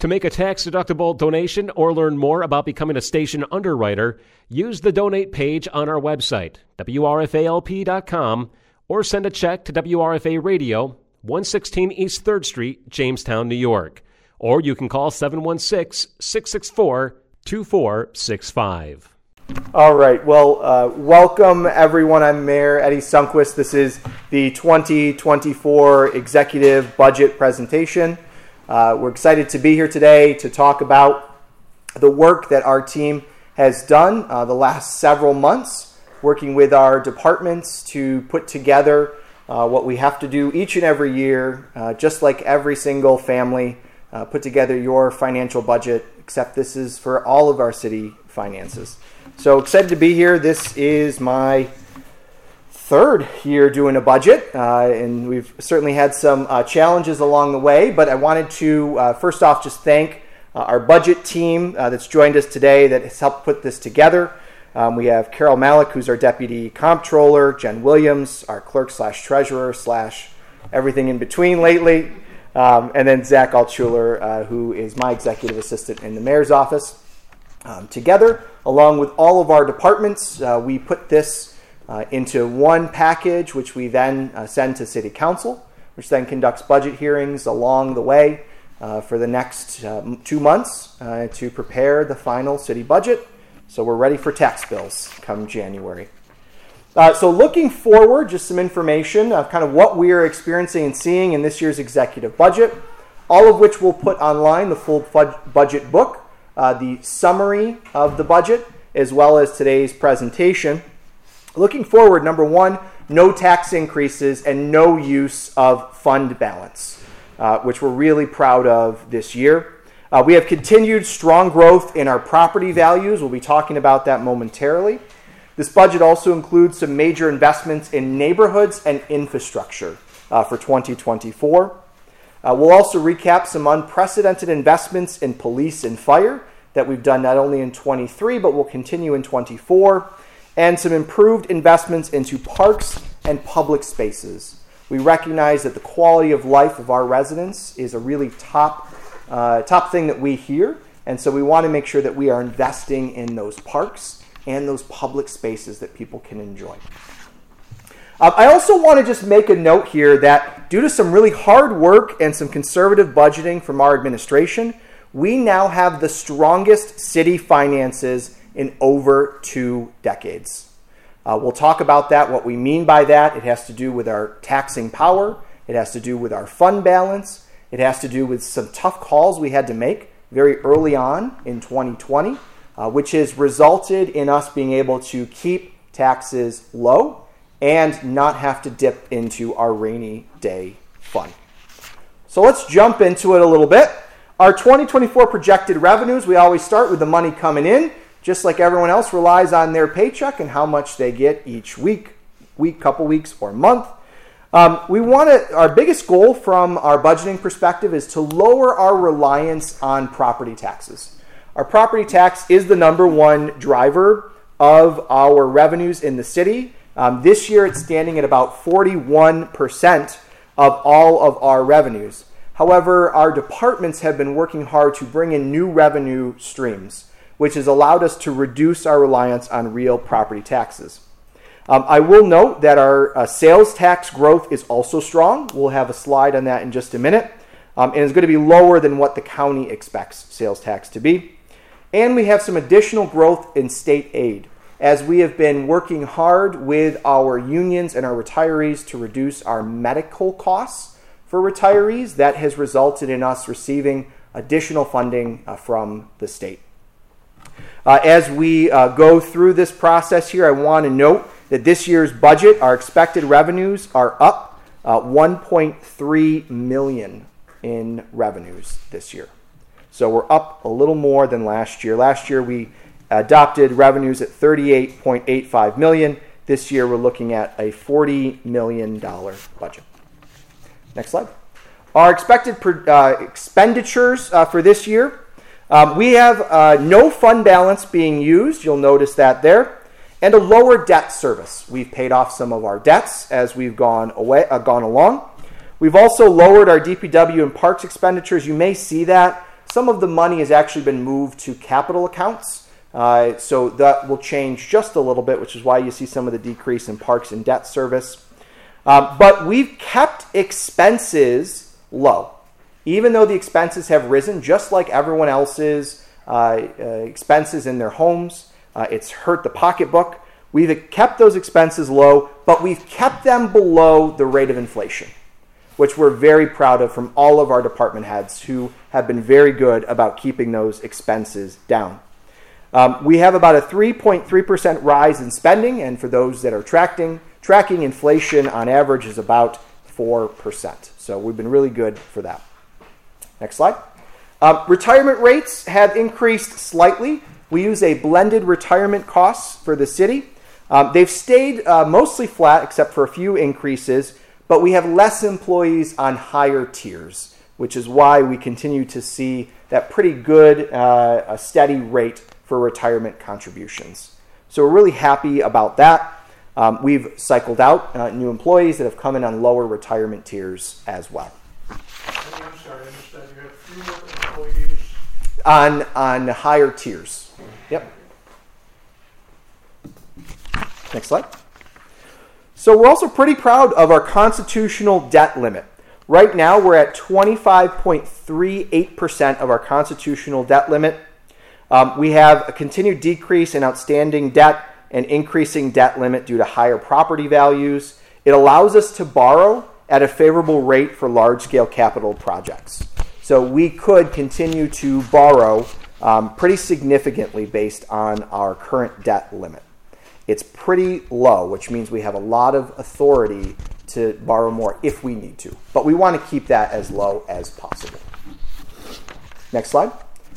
To make a tax deductible donation or learn more about becoming a station underwriter, use the donate page on our website, WRFALP.com, or send a check to WRFA Radio, 116 East 3rd Street, Jamestown, New York. Or you can call 716 664 2465. All right. Well, uh, welcome everyone. I'm Mayor Eddie Sundquist. This is the 2024 executive budget presentation. Uh, we're excited to be here today to talk about the work that our team has done uh, the last several months, working with our departments to put together uh, what we have to do each and every year, uh, just like every single family. Uh, put together your financial budget, except this is for all of our city finances. So excited to be here. This is my third year doing a budget, uh, and we've certainly had some uh, challenges along the way. But I wanted to uh, first off just thank uh, our budget team uh, that's joined us today that has helped put this together. Um, we have Carol Malik, who's our deputy comptroller, Jen Williams, our clerk slash treasurer slash everything in between lately, um, and then Zach Altschuler, uh, who is my executive assistant in the mayor's office. Um, together, along with all of our departments, we put this uh, into one package, which we then uh, send to City Council, which then conducts budget hearings along the way uh, for the next uh, two months uh, to prepare the final city budget. So we're ready for tax bills come January. Uh, so, looking forward, just some information of kind of what we are experiencing and seeing in this year's executive budget, all of which we'll put online the full budget book, the summary of the budget, as well as today's presentation. Looking forward, number one, no tax increases and no use of fund balance, uh, which we're really proud of this year. Uh, we have continued strong growth in our property values. We'll be talking about that momentarily. This budget also includes some major investments in neighborhoods and infrastructure uh, for 2024. Uh, we'll also recap some unprecedented investments in police and fire that we've done not only in 23, but will continue in 24 and some improved investments into parks and public spaces. We recognize that the quality of life of our residents is a really top, uh, top thing that we hear, and so we want to make sure that we are investing in those parks and those public spaces that people can enjoy. Uh, I also want to just make a note here that due to some really hard work and some conservative budgeting from our administration, we now have the strongest city finances in over two decades. Uh, we'll talk about that, what we mean by that. It has to do with our taxing power, it has to do with our fund balance, it has to do with some tough calls we had to make very early on in 2020, uh, which has resulted in us being able to keep taxes low and not have to dip into our rainy day fund. So let's jump into it a little bit. Our 2024 projected revenues, we always start with the money coming in just like everyone else relies on their paycheck and how much they get each week, week, couple weeks, or month. Um, we want to, our biggest goal from our budgeting perspective is to lower our reliance on property taxes. Our property tax is the number one driver of our revenues in the city. Um, this year it's standing at about 41% of all of our revenues. However, our departments have been working hard to bring in new revenue streams which has allowed us to reduce our reliance on real property taxes. Um, I will note that our uh, sales tax growth is also strong. We'll have a slide on that in just a minute. Um, and it's going to be lower than what the county expects sales tax to be. And we have some additional growth in state aid as we have been working hard with our unions and our retirees to reduce our medical costs for retirees. That has resulted in us receiving additional funding uh, from the state. Uh, as we uh, go through this process here, I want to note that this year's budget, our expected revenues are up uh, 1.3 million in revenues this year. So we're up a little more than last year. Last year we adopted revenues at 38.85 million. This year we're looking at a 40 million dollar budget. Next slide. Our expected uh, expenditures uh, for this year. Um, we have uh, no fund balance being used. You'll notice that there and a lower debt service. We've paid off some of our debts as we've gone away, uh, gone along. We've also lowered our DPW and parks expenditures. You may see that some of the money has actually been moved to capital accounts. Uh, so that will change just a little bit, which is why you see some of the decrease in parks and debt service. Um, but we've kept expenses low, even though the expenses have risen, just like everyone else's uh, uh, expenses in their homes. Uh, it's hurt the pocketbook. We've kept those expenses low, but we've kept them below the rate of inflation, which we're very proud of from all of our department heads who have been very good about keeping those expenses down. Um, we have about a 3.3% rise in spending, and for those that are tracking, tracking inflation on average is about 4%. So we've been really good for that. Next slide. Uh, retirement rates have increased slightly. We use a blended retirement costs for the city. Um, they've stayed uh, mostly flat except for a few increases, but we have less employees on higher tiers, which is why we continue to see that pretty good, uh, a steady rate for retirement contributions. So we're really happy about that. Um, we've cycled out uh, new employees that have come in on lower retirement tiers as well. I'm sorry, I understand you have on on higher tiers. Yep. Next slide. So we're also pretty proud of our constitutional debt limit. Right now, we're at 25.38% of our constitutional debt limit. Um, we have a continued decrease in outstanding debt and increasing debt limit due to higher property values. It allows us to borrow at a favorable rate for large scale capital projects. So we could continue to borrow um, pretty significantly based on our current debt limit. It's pretty low, which means we have a lot of authority to borrow more if we need to. But we want to keep that as low as possible. Next slide.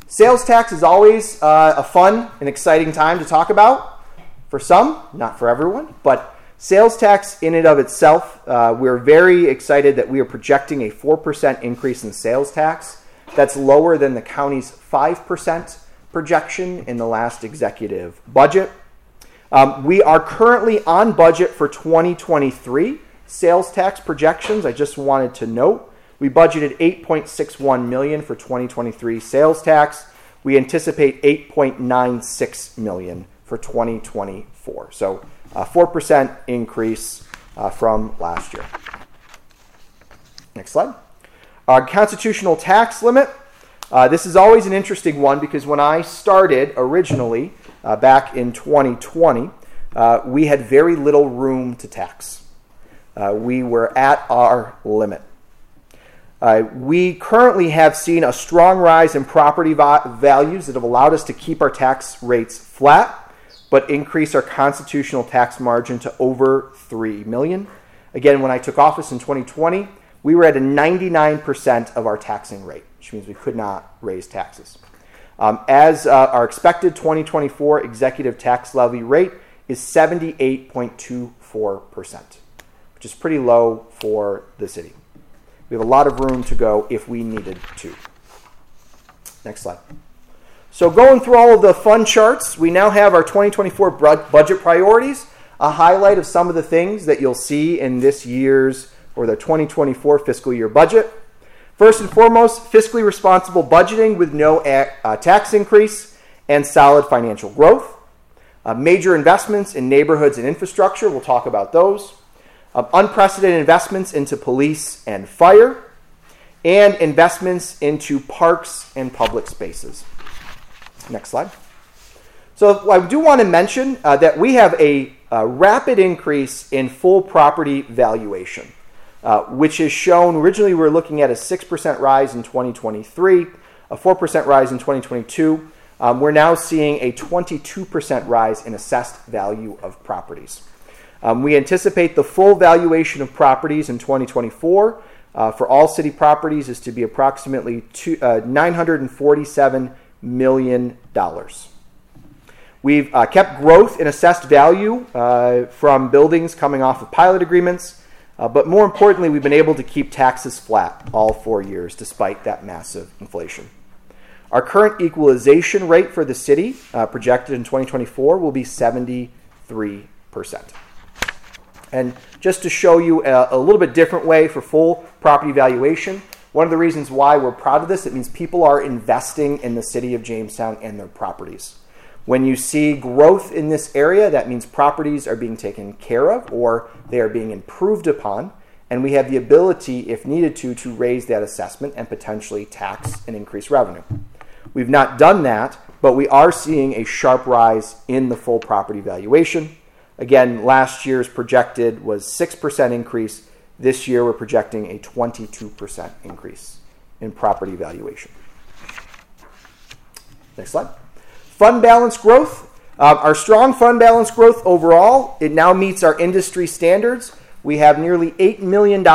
Sales tax is always uh, a fun and exciting time to talk about. For some, not for everyone, but sales tax in and of itself, uh, we're very excited that we are projecting a 4% increase in sales tax. That's lower than the county's 5% projection in the last executive budget. Um, we are currently on budget for 2023 sales tax projections. I just wanted to note we budgeted 8.61 million for 2023 sales tax. We anticipate 8.96 million for 2024. So a 4% increase uh, from last year. Next slide. Our constitutional tax limit. Uh, this is always an interesting one because when I started originally uh, back in 2020, uh, we had very little room to tax. Uh, we were at our limit. Uh, we currently have seen a strong rise in property va- values that have allowed us to keep our tax rates flat, but increase our constitutional tax margin to over 3 million. Again, when I took office in 2020, we were at a 99% of our taxing rate, which means we could not raise taxes. Um, as uh, our expected 2024 executive tax levy rate is 78.24%, which is pretty low for the city. We have a lot of room to go if we needed to. Next slide. So, going through all of the fun charts, we now have our 2024 budget priorities, a highlight of some of the things that you'll see in this year's or the 2024 fiscal year budget. First and foremost, fiscally responsible budgeting with no uh, tax increase and solid financial growth. Uh, major investments in neighborhoods and infrastructure, we'll talk about those. Uh, unprecedented investments into police and fire, and investments into parks and public spaces. Next slide. So, I do want to mention uh, that we have a, a rapid increase in full property valuation. Uh, which is shown originally we were looking at a 6% rise in 2023, a 4% rise in 2022. Um, we're now seeing a 22% rise in assessed value of properties. Um, we anticipate the full valuation of properties in 2024 uh, for all city properties is to be approximately two, uh, $947 million. dollars. We've uh, kept growth in assessed value uh, from buildings coming off of pilot agreements, uh, but more importantly, we've been able to keep taxes flat all four years despite that massive inflation. Our current equalization rate for the city, uh, projected in 2024, will be 73%. And just to show you a, a, little bit different way for full property valuation, one of the reasons why we're proud of this, it means people are investing in the city of Jamestown and their properties. When you see growth in this area, that means properties are being taken care of or they are being improved upon, and we have the ability, if needed to, to raise that assessment and potentially tax and increase revenue. We've not done that, but we are seeing a sharp rise in the full property valuation. Again, last year's projected was 6% increase. This year, we're projecting a 22% increase in property valuation. Next slide. Fund balance growth. Uh, our strong fund balance growth overall, it now meets our industry standards. We have nearly $8 million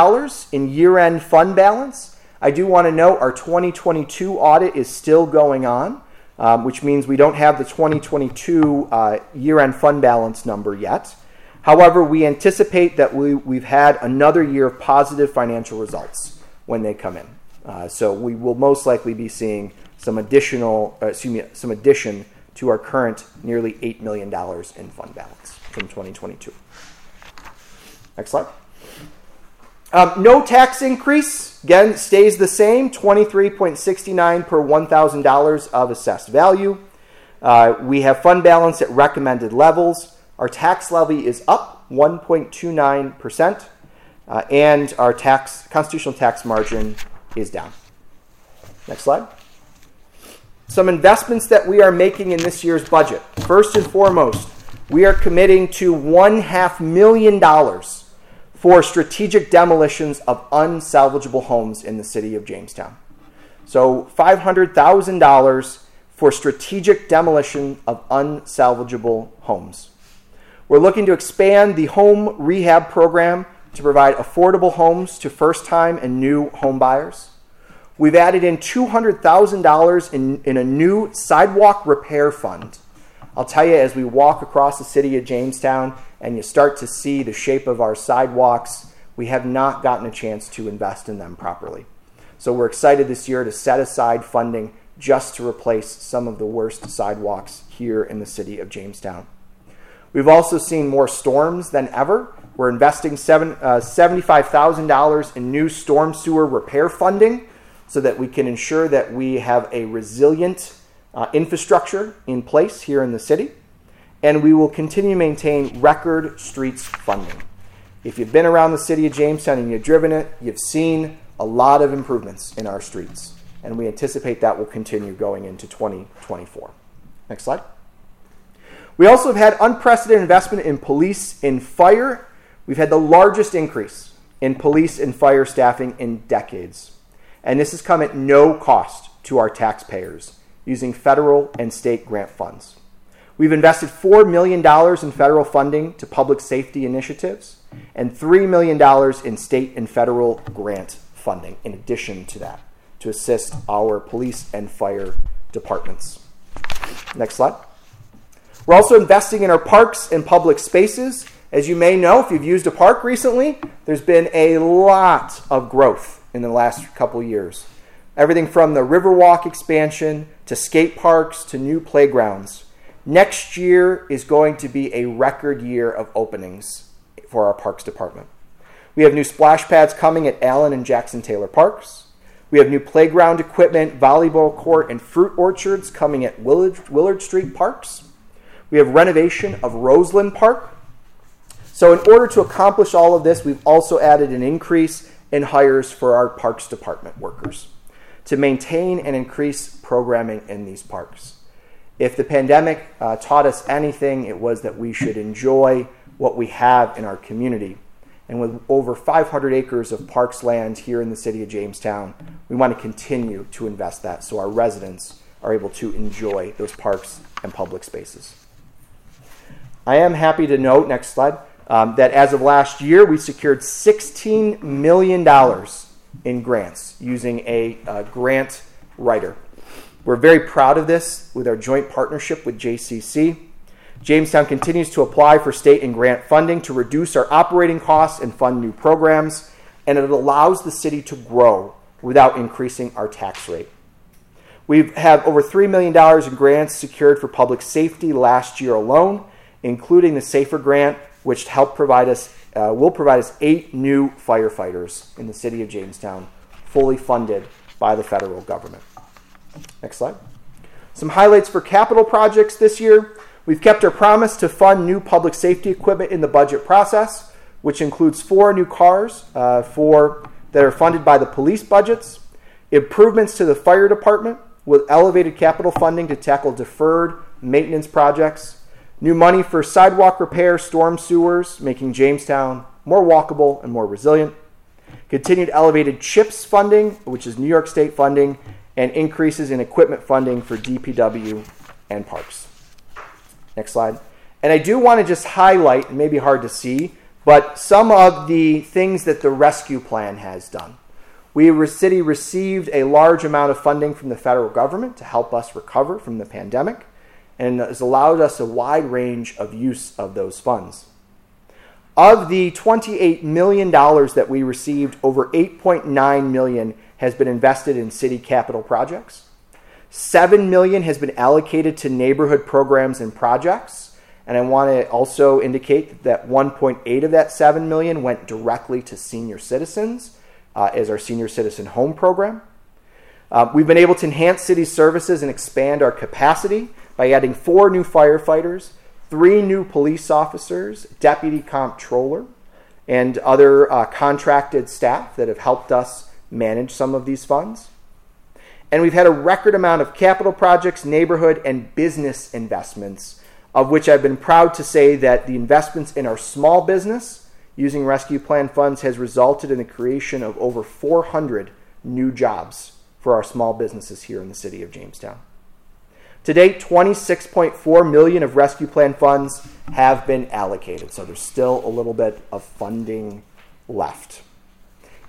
in year end fund balance. I do want to note our 2022 audit is still going on, um, which means we don't have the 2022 uh, year end fund balance number yet. However, we anticipate that we, we've had another year of positive financial results when they come in. Uh, so we will most likely be seeing some additional, uh, excuse me, some addition to our current nearly $8 million in fund balance from 2022. Next slide. Um, no tax increase, again, stays the same 23.69 per $1,000 of assessed value. Uh, we have fund balance at recommended levels. Our tax levy is up 1.29%, uh, and our tax constitutional tax margin is down. Next slide some investments that we are making in this year's budget. First and foremost, we are committing to one half million dollars for strategic demolitions of unsalvageable homes in the city of Jamestown. So, $500,000 for strategic demolition of unsalvageable homes. We're looking to expand the home rehab program to provide affordable homes to first time and new home buyers. We've added in $200,000 in, in a new sidewalk repair fund. I'll tell you, as we walk across the city of Jamestown and you start to see the shape of our sidewalks, we have not gotten a chance to invest in them properly. So we're excited this year to set aside funding just to replace some of the worst sidewalks here in the city of Jamestown. We've also seen more storms than ever. We're investing uh, $75,000 in new storm sewer repair funding so that we can ensure that we have a resilient uh, infrastructure in place here in the city. And we will continue to maintain record streets funding. If you've been around the city of Jamestown and you've driven it, you've seen a lot of improvements in our streets. And we anticipate that will continue going into 2024. Next slide. We also have had unprecedented investment in police and fire. We've had the largest increase in police and fire staffing in decades and this has come at no cost to our taxpayers using federal and state grant funds. We've invested $4 million in federal funding to public safety initiatives and $3 million in state and federal grant funding in addition to that to assist our police and fire departments. Next slide. We're also investing in our parks and public spaces. As you may know, if you've used a park recently, there's been a lot of growth in the last couple years. Everything from the Riverwalk expansion to skate parks to new playgrounds. Next year is going to be a record year of openings for our parks department. We have new splash pads coming at Allen and Jackson Taylor Parks. We have new playground equipment, volleyball court, and fruit orchards coming at Willard, Willard Street Parks. We have renovation of Roseland Park. So, in order to accomplish all of this, we've also added an increase in hires for our parks department workers to maintain and increase programming in these parks. If the pandemic uh, taught us anything, it was that we should enjoy what we have in our community. And with over 500 acres of parks land here in the city of Jamestown, we want to continue to invest that so our residents are able to enjoy those parks and public spaces. I am happy to note, next slide, um, that as of last year, we secured $16 million in grants using a uh, grant writer. We're very proud of this with our joint partnership with JCC. Jamestown continues to apply for state and grant funding to reduce our operating costs and fund new programs, and it allows the city to grow without increasing our tax rate. We have over $3 million in grants secured for public safety last year alone, including the SAFER grant, which helped provide us, uh, will provide us eight new firefighters in the city of Jamestown, fully funded by the federal government. Next slide. Some highlights for capital projects this year. We've kept our promise to fund new public safety equipment in the budget process, which includes four new cars uh, for, that are funded by the police budgets, improvements to the fire department with elevated capital funding to tackle deferred maintenance projects, new money for sidewalk repair, storm sewers, making Jamestown more walkable and more resilient, continued elevated CHIPS funding, which is New York State funding, and increases in equipment funding for DPW and parks. Next slide. And I do want to just highlight, maybe hard to see, but some of the things that the rescue plan has done. We city received a large amount of funding from the federal government to help us recover from the pandemic, and has allowed us a wide range of use of those funds. Of the $28 million that we received, over 8.9 million has been invested in city capital projects. 7 million has been allocated to neighborhood programs and projects. And I want to also indicate that 1.8 of that 7 million went directly to senior citizens uh, as our senior citizen home program. Uh, we've been able to enhance city services and expand our capacity by adding four new firefighters, three new police officers, deputy comptroller, and other uh, contracted staff that have helped us manage some of these funds. And we've had a record amount of capital projects, neighborhood, and business investments, of which I've been proud to say that the investments in our small business using rescue plan funds has resulted in the creation of over 400 new jobs for our small businesses here in the city of Jamestown. To date, 26.4 million of rescue plan funds have been allocated, so there's still a little bit of funding left.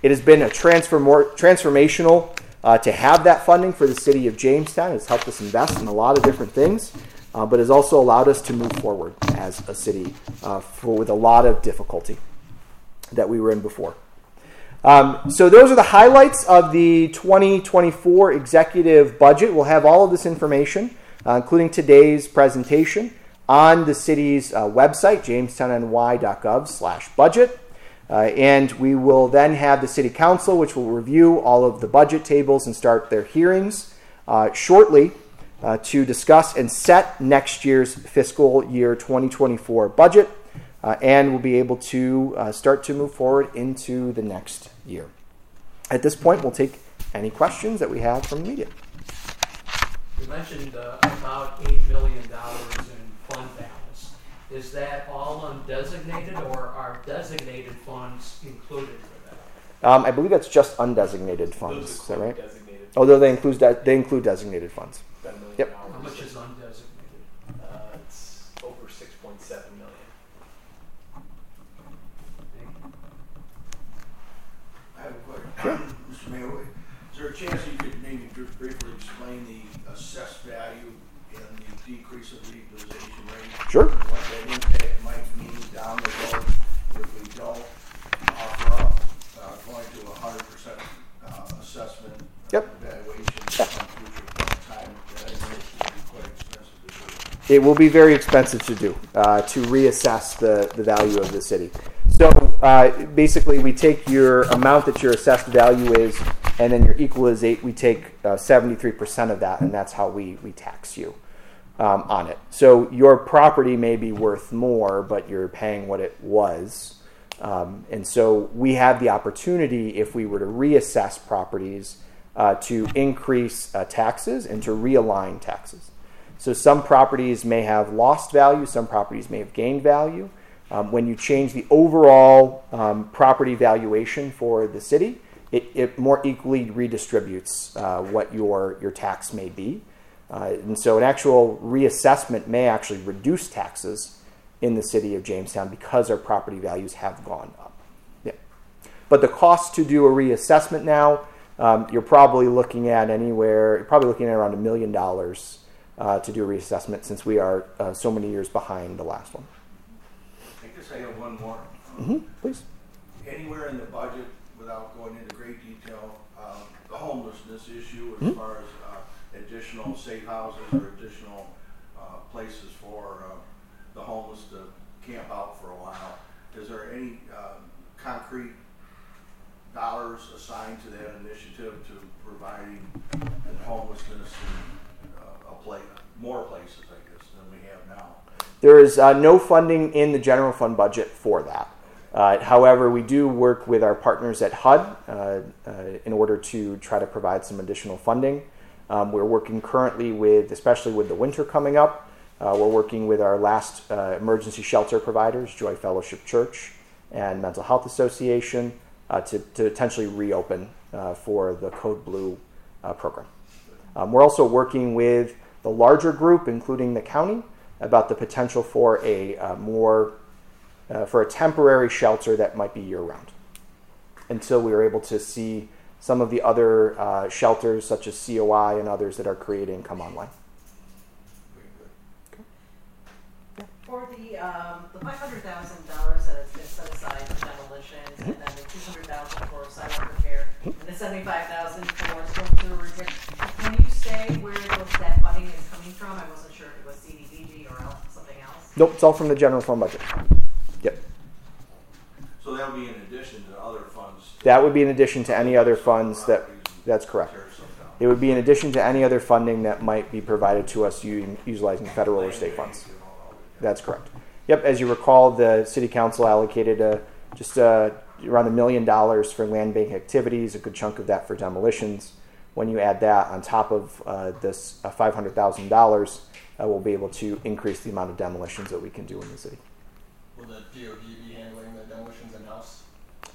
It has been a transform- transformational uh, to have that funding for the city of Jamestown. It's helped us invest in a lot of different things, uh, but has also allowed us to move forward as a city uh, for, with a lot of difficulty that we were in before. Um, so those are the highlights of the 2024 executive budget. We'll have all of this information, including today's presentation, on the city's uh, website, jamestownny.gov/budget. Uh, and we will then have the City Council, which will review all of the budget tables and start their hearings uh, shortly uh, to discuss and set next year's fiscal year 2024 budget. Uh, and we'll be able to uh, start to move forward into the next year. At this point, we'll take any questions that we have from the media. You mentioned uh, about $8 million in fund balance. Is that all undesignated or are designated funds included with that? Um, I believe that's just undesignated funds. Is that right? Designated. Although they include de- they include designated funds. Yep. How much is undesignated? Uh, it's over six point seven million. I have a question. Mr. Mayor, is there a chance you could maybe just briefly explain the assessed value and the decrease of the equalization rate? Sure. And what that impact might mean down the road if we don't offer up, uh, going to a hundred percent, uh, assessment. uh, Yep. Evaluation on future point in time, that I know it's gonna be quite expensive to do. It will be very expensive to do uh, to reassess the, the value of the city. So uh, basically, we take your amount that your assessed value is, and then your equalizate, we take uh, 73% of that, and that's how we, we tax you um, on it. So your property may be worth more, but you're paying what it was. Um, and so we have the opportunity, if we were to reassess properties, uh, to increase uh, taxes and to realign taxes. So some properties may have lost value, some properties may have gained value. Um, when you change the overall um, property valuation for the city, it, it more equally redistributes uh, what your, your tax may be. Uh, and so an actual reassessment may actually reduce taxes in the city of Jamestown because our property values have gone up. Yeah. But the cost to do a reassessment now, um, you're probably looking at anywhere, you're probably looking at around a million dollars uh, to do a reassessment since we are uh, so many years behind the last one. I guess I have one more. hmm Please. Anywhere in the budget, without going into great detail, um, the homelessness issue as far as uh, additional safe houses or additional uh, places for uh, the homeless to camp out for a while. Is there any um, concrete dollars assigned to that initiative to providing homelessness in uh, a place, more places, I guess, than we have now? There is uh, no funding in the general fund budget for that. Uh, however, we do work with our partners at HUD uh, uh, in order to try to provide some additional funding. Um, we're working currently with, especially with the winter coming up, we're working with our last emergency shelter providers, Joy Fellowship Church and Mental Health Association, uh, to, to potentially reopen uh, for the Code Blue uh, program. Um, we're also working with the larger group, including the county, about the potential for a uh, more uh, for a temporary shelter that might be year round until we are able to see some of the other uh, shelters such as COI and others that are creating come online. For the, um, the 500,000 the seventy-five thousand for storm sewer repair, can you say where those, that funding is coming from? I wasn't sure if it was CDBG or else, something else. Nope, it's all from the general fund budget. Yep. So that would be in addition to other funds. That would be in addition to any other funds that, that's correct. Tear stuff down. It would be in addition to any other funding that might be provided to us u- utilizing federal or state funds. That's correct. Yep, as you recall, the city council allocated uh, just uh, around a million dollars for land bank activities, a good chunk of that for demolitions. When you add that on top of uh, this uh, $500,000, uh, we'll be able to increase the amount of demolitions that we can do in the city. Will the DOD be handling the demolitions in-house?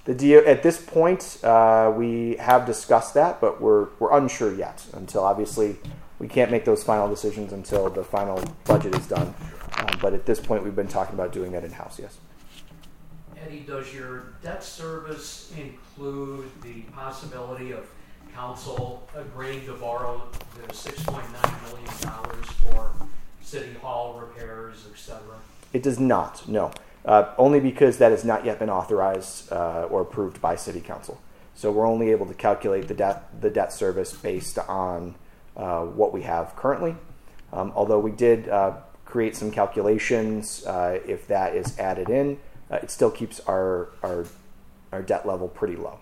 The DO, at this point, uh, we have discussed that, but we're, we're unsure yet until obviously we can't make those final decisions until the final budget is done. Um, but at this point, we've been talking about doing that in house, yes. Eddie, does your debt service include the possibility of council agreeing to borrow the six point nine million dollars for city hall repairs, et cetera? It does not, no. Uh, only because that has not yet been authorized uh, or approved by City Council. So we're only able to calculate the debt, the debt service based on uh, what we have currently. Um, although we did uh, create some calculations, uh, if that is added in, uh, it still keeps our, our, our debt level pretty low.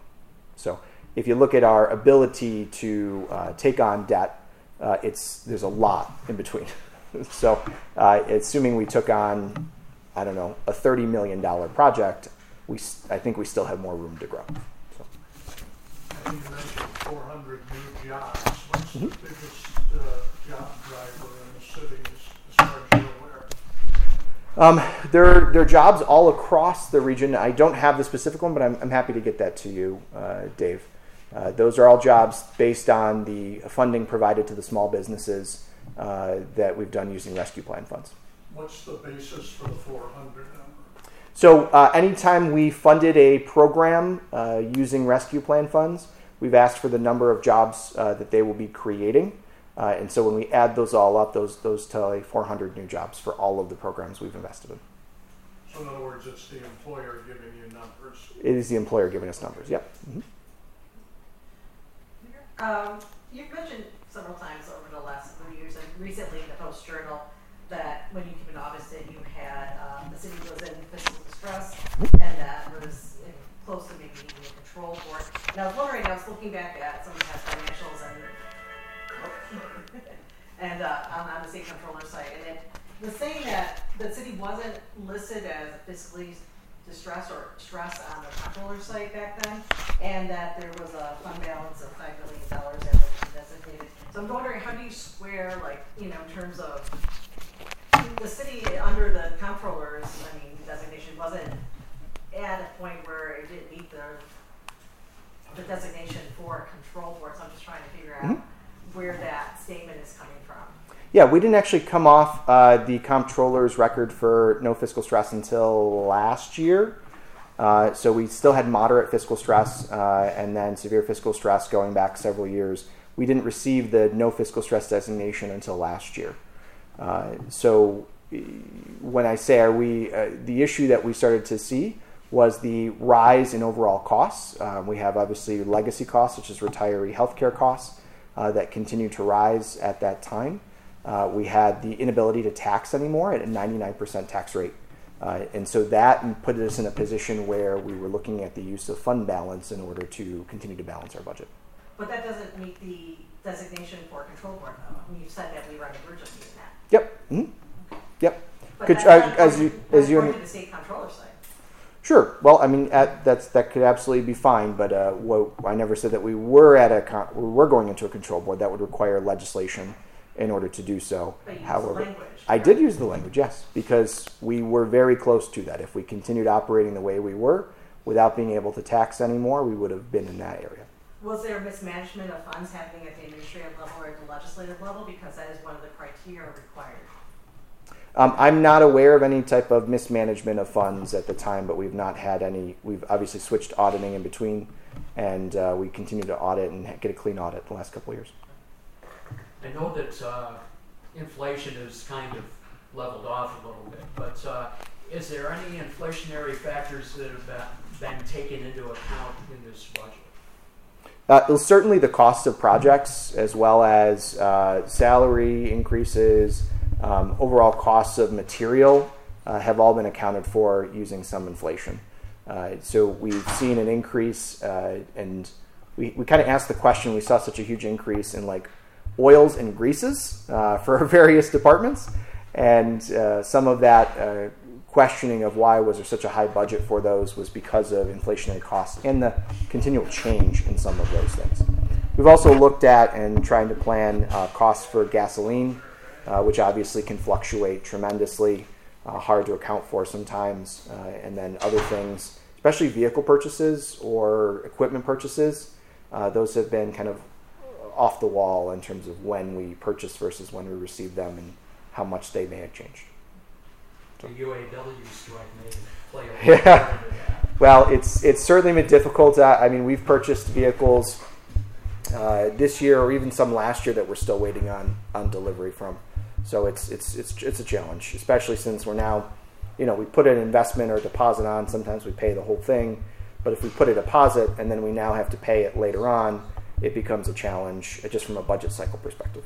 So if you look at our ability to uh, take on debt, uh, it's, there's a lot in between. so uh, assuming we took on, I don't know, a $30 million project, we, I think we still have more room to grow. So. You mentioned four hundred new jobs. What's Mm-hmm. biggest, uh, job driver in the city as, as far as you're aware? Um, there, there are jobs all across the region. I don't have the specific one, but I'm, I'm happy to get that to you, uh, Dave. Uh, those are all jobs based on the funding provided to the small businesses uh, that we've done using rescue plan funds. What's the basis for the four hundred number? So, uh, anytime we funded a program uh, using rescue plan funds, we've asked for the number of jobs uh, that they will be creating. Uh, and so, when we add those all up, those those tally 400 new jobs for all of the programs we've invested in. So in other words, it's the employer giving you numbers. It is the employer giving us numbers. Yep. Mhm. Um, you've mentioned several times over the last few years and recently in the Post Journal that when you came into office that you had, um, the city was in fiscal distress and that was uh, close to maybe needing a control board. And I was wondering, I was looking back at some of the past financials and and uh, on, on the state controller site, and it. Saying that the city wasn't listed as fiscally distressed or stressed on the controller site back then, and that there was a fund balance of five million dollars that was designated. So I'm wondering, how do you square, like, you know, in terms of the city under the controller's, I mean, designation wasn't at a point where it didn't meet the the designation for control board, so I'm just trying to figure out where that statement is coming from. Yeah, we didn't actually come off uh, the comptroller's record for no fiscal stress until last year. Uh, so we still had moderate fiscal stress uh, and then severe fiscal stress going back several years. We didn't receive the no fiscal stress designation until last year. Uh, so when I say are we, uh, the issue that we started to see was the rise in overall costs. Uh, we have obviously legacy costs, such as retiree healthcare costs, that continued to rise at that time. Uh, we had the inability to tax anymore at a 99% tax rate. Uh, and so that put us in a position where we were looking at the use of fund balance in order to continue to balance our budget. But that doesn't meet the designation for control board though. I mean, you said that we run emergency in that. Yep. mhm, Yep. But Could- uh, as you- as you- the state controller's side. Sure. Well, I mean, at, that's that could absolutely be fine, but uh, what, I never said that we were at a con- we were going into a control board that would require legislation in order to do so. But you used the However, I did use the language, yes, because we were very close to that. If we continued operating the way we were, without being able to tax anymore, we would have been in that area. Was there a mismanagement of funds happening at the administrative level or at the legislative level? Because that is one of the criteria required. Um, I'm not aware of any type of mismanagement of funds at the time, but we've not had any. We've obviously switched auditing in between, and uh, we continue to audit and get a clean audit the last couple of years. I know that uh, inflation has kind of leveled off a little bit, but uh, is there any inflationary factors that have been, been taken into account in this budget? Uh, certainly the cost of projects, as well as uh, salary increases, um, overall costs of material, uh, have all been accounted for using some inflation. Uh, so we've seen an increase, uh, and we, we kind of asked the question. We saw such a huge increase in like oils and greases uh, for various departments, and uh, some of that uh, questioning of why was there such a high budget for those was because of inflationary costs and the continual change in some of those things. We've also looked at and trying to plan costs for gasoline, uh, which obviously can fluctuate tremendously, uh, hard to account for sometimes, uh, and then other things, especially vehicle purchases or equipment purchases. Uh, those have been kind of off the wall in terms of when we purchase versus when we receive them and how much they may have changed. The UAW strike may play a Yeah. role part. Well, it's it's certainly been difficult. Uh, I mean, we've purchased vehicles uh, this year or even some last year that we're still waiting on on delivery from. So it's it's it's it's a challenge, especially since we're now, you know, we put an investment or deposit on. Sometimes we pay the whole thing, but if we put a deposit and then we now have to pay it later on, it becomes a challenge uh, just from a budget cycle perspective.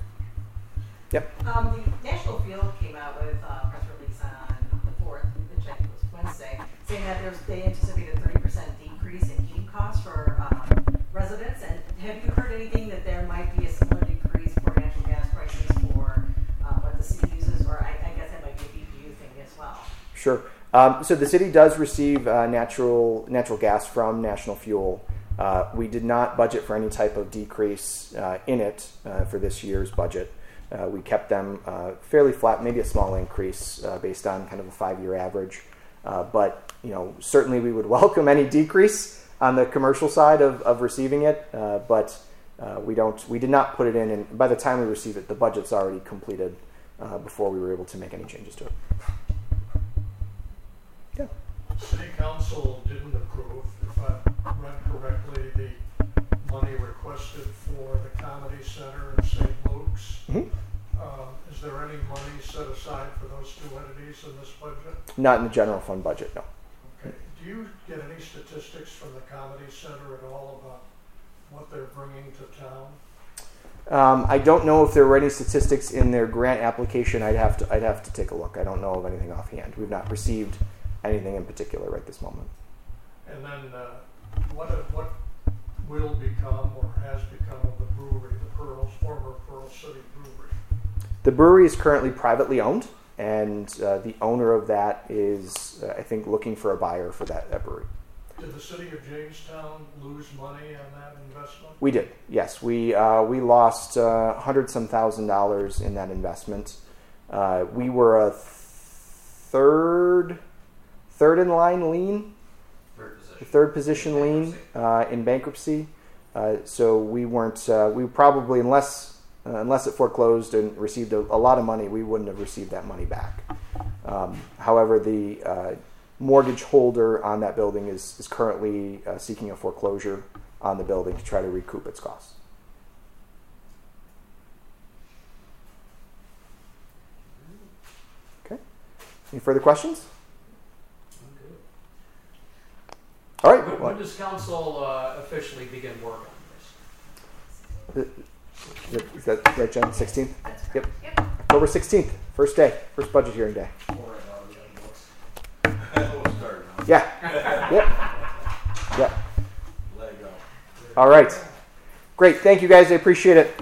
Yep. Um, the National Fuel came out with a press release on the fourth, which I think was Wednesday, saying that there's, they anticipate a thirty percent decrease in heating costs for, um, residents. And have you heard anything that there might be a similar decrease for natural gas prices for, um, what the city uses? Or I, I guess that might be a BPU thing as well. Sure. Um, so the city does receive uh, natural natural gas from National Fuel. Uh, we did not budget for any type of decrease uh, in it uh, for this year's budget. Uh, we kept them uh, fairly flat, maybe a small increase based on kind of a five-year average. But you know, certainly we would welcome any decrease on the commercial side of, of receiving it. But we don't. We did not put it in, and by the time we receive it, the budget's already completed before we were able to make any changes to it. Yeah. City council didn't approve, if I read correctly, the money requested for the comedy center in St. Luke's. Mhm. Um, is there any money set aside for those two entities in this budget? Not in the general fund budget, no. Okay, do you get any statistics from the comedy center at all about what they're bringing to town? Um, I don't know if there were any statistics in their grant application. I'd have to I'd have to take a look. I don't know of anything offhand. We've not received anything in particular right this moment. And then, uh, what, what will become or has become of the brewery, the Pearls, former Pearl City Brewery? The brewery is currently privately owned, and uh, the owner of that is, uh, I think, looking for a buyer for that, that brewery. Did the city of Jamestown lose money on that investment? We did, yes. We uh, we lost uh, hundred some thousand dollars in that investment. Uh, we were a third third in line lien, Third position. third position lien uh, in bankruptcy. Uh, so we weren't uh, we probably unless uh, unless it foreclosed and received a, a lot of money, we wouldn't have received that money back. Um, however, the uh, mortgage holder on that building is, is currently uh, seeking a foreclosure on the building to try to recoup its costs. Okay. Any further questions? I'm good. All right. When, when does council uh, officially begin work on this? Is that right, Jen? 16th? Yep. Yep. October 16th, first day, first budget hearing day. Four right now, we got books. We'll start now. Yeah. Yep. Yep. All right. Great. Thank you guys. I appreciate it.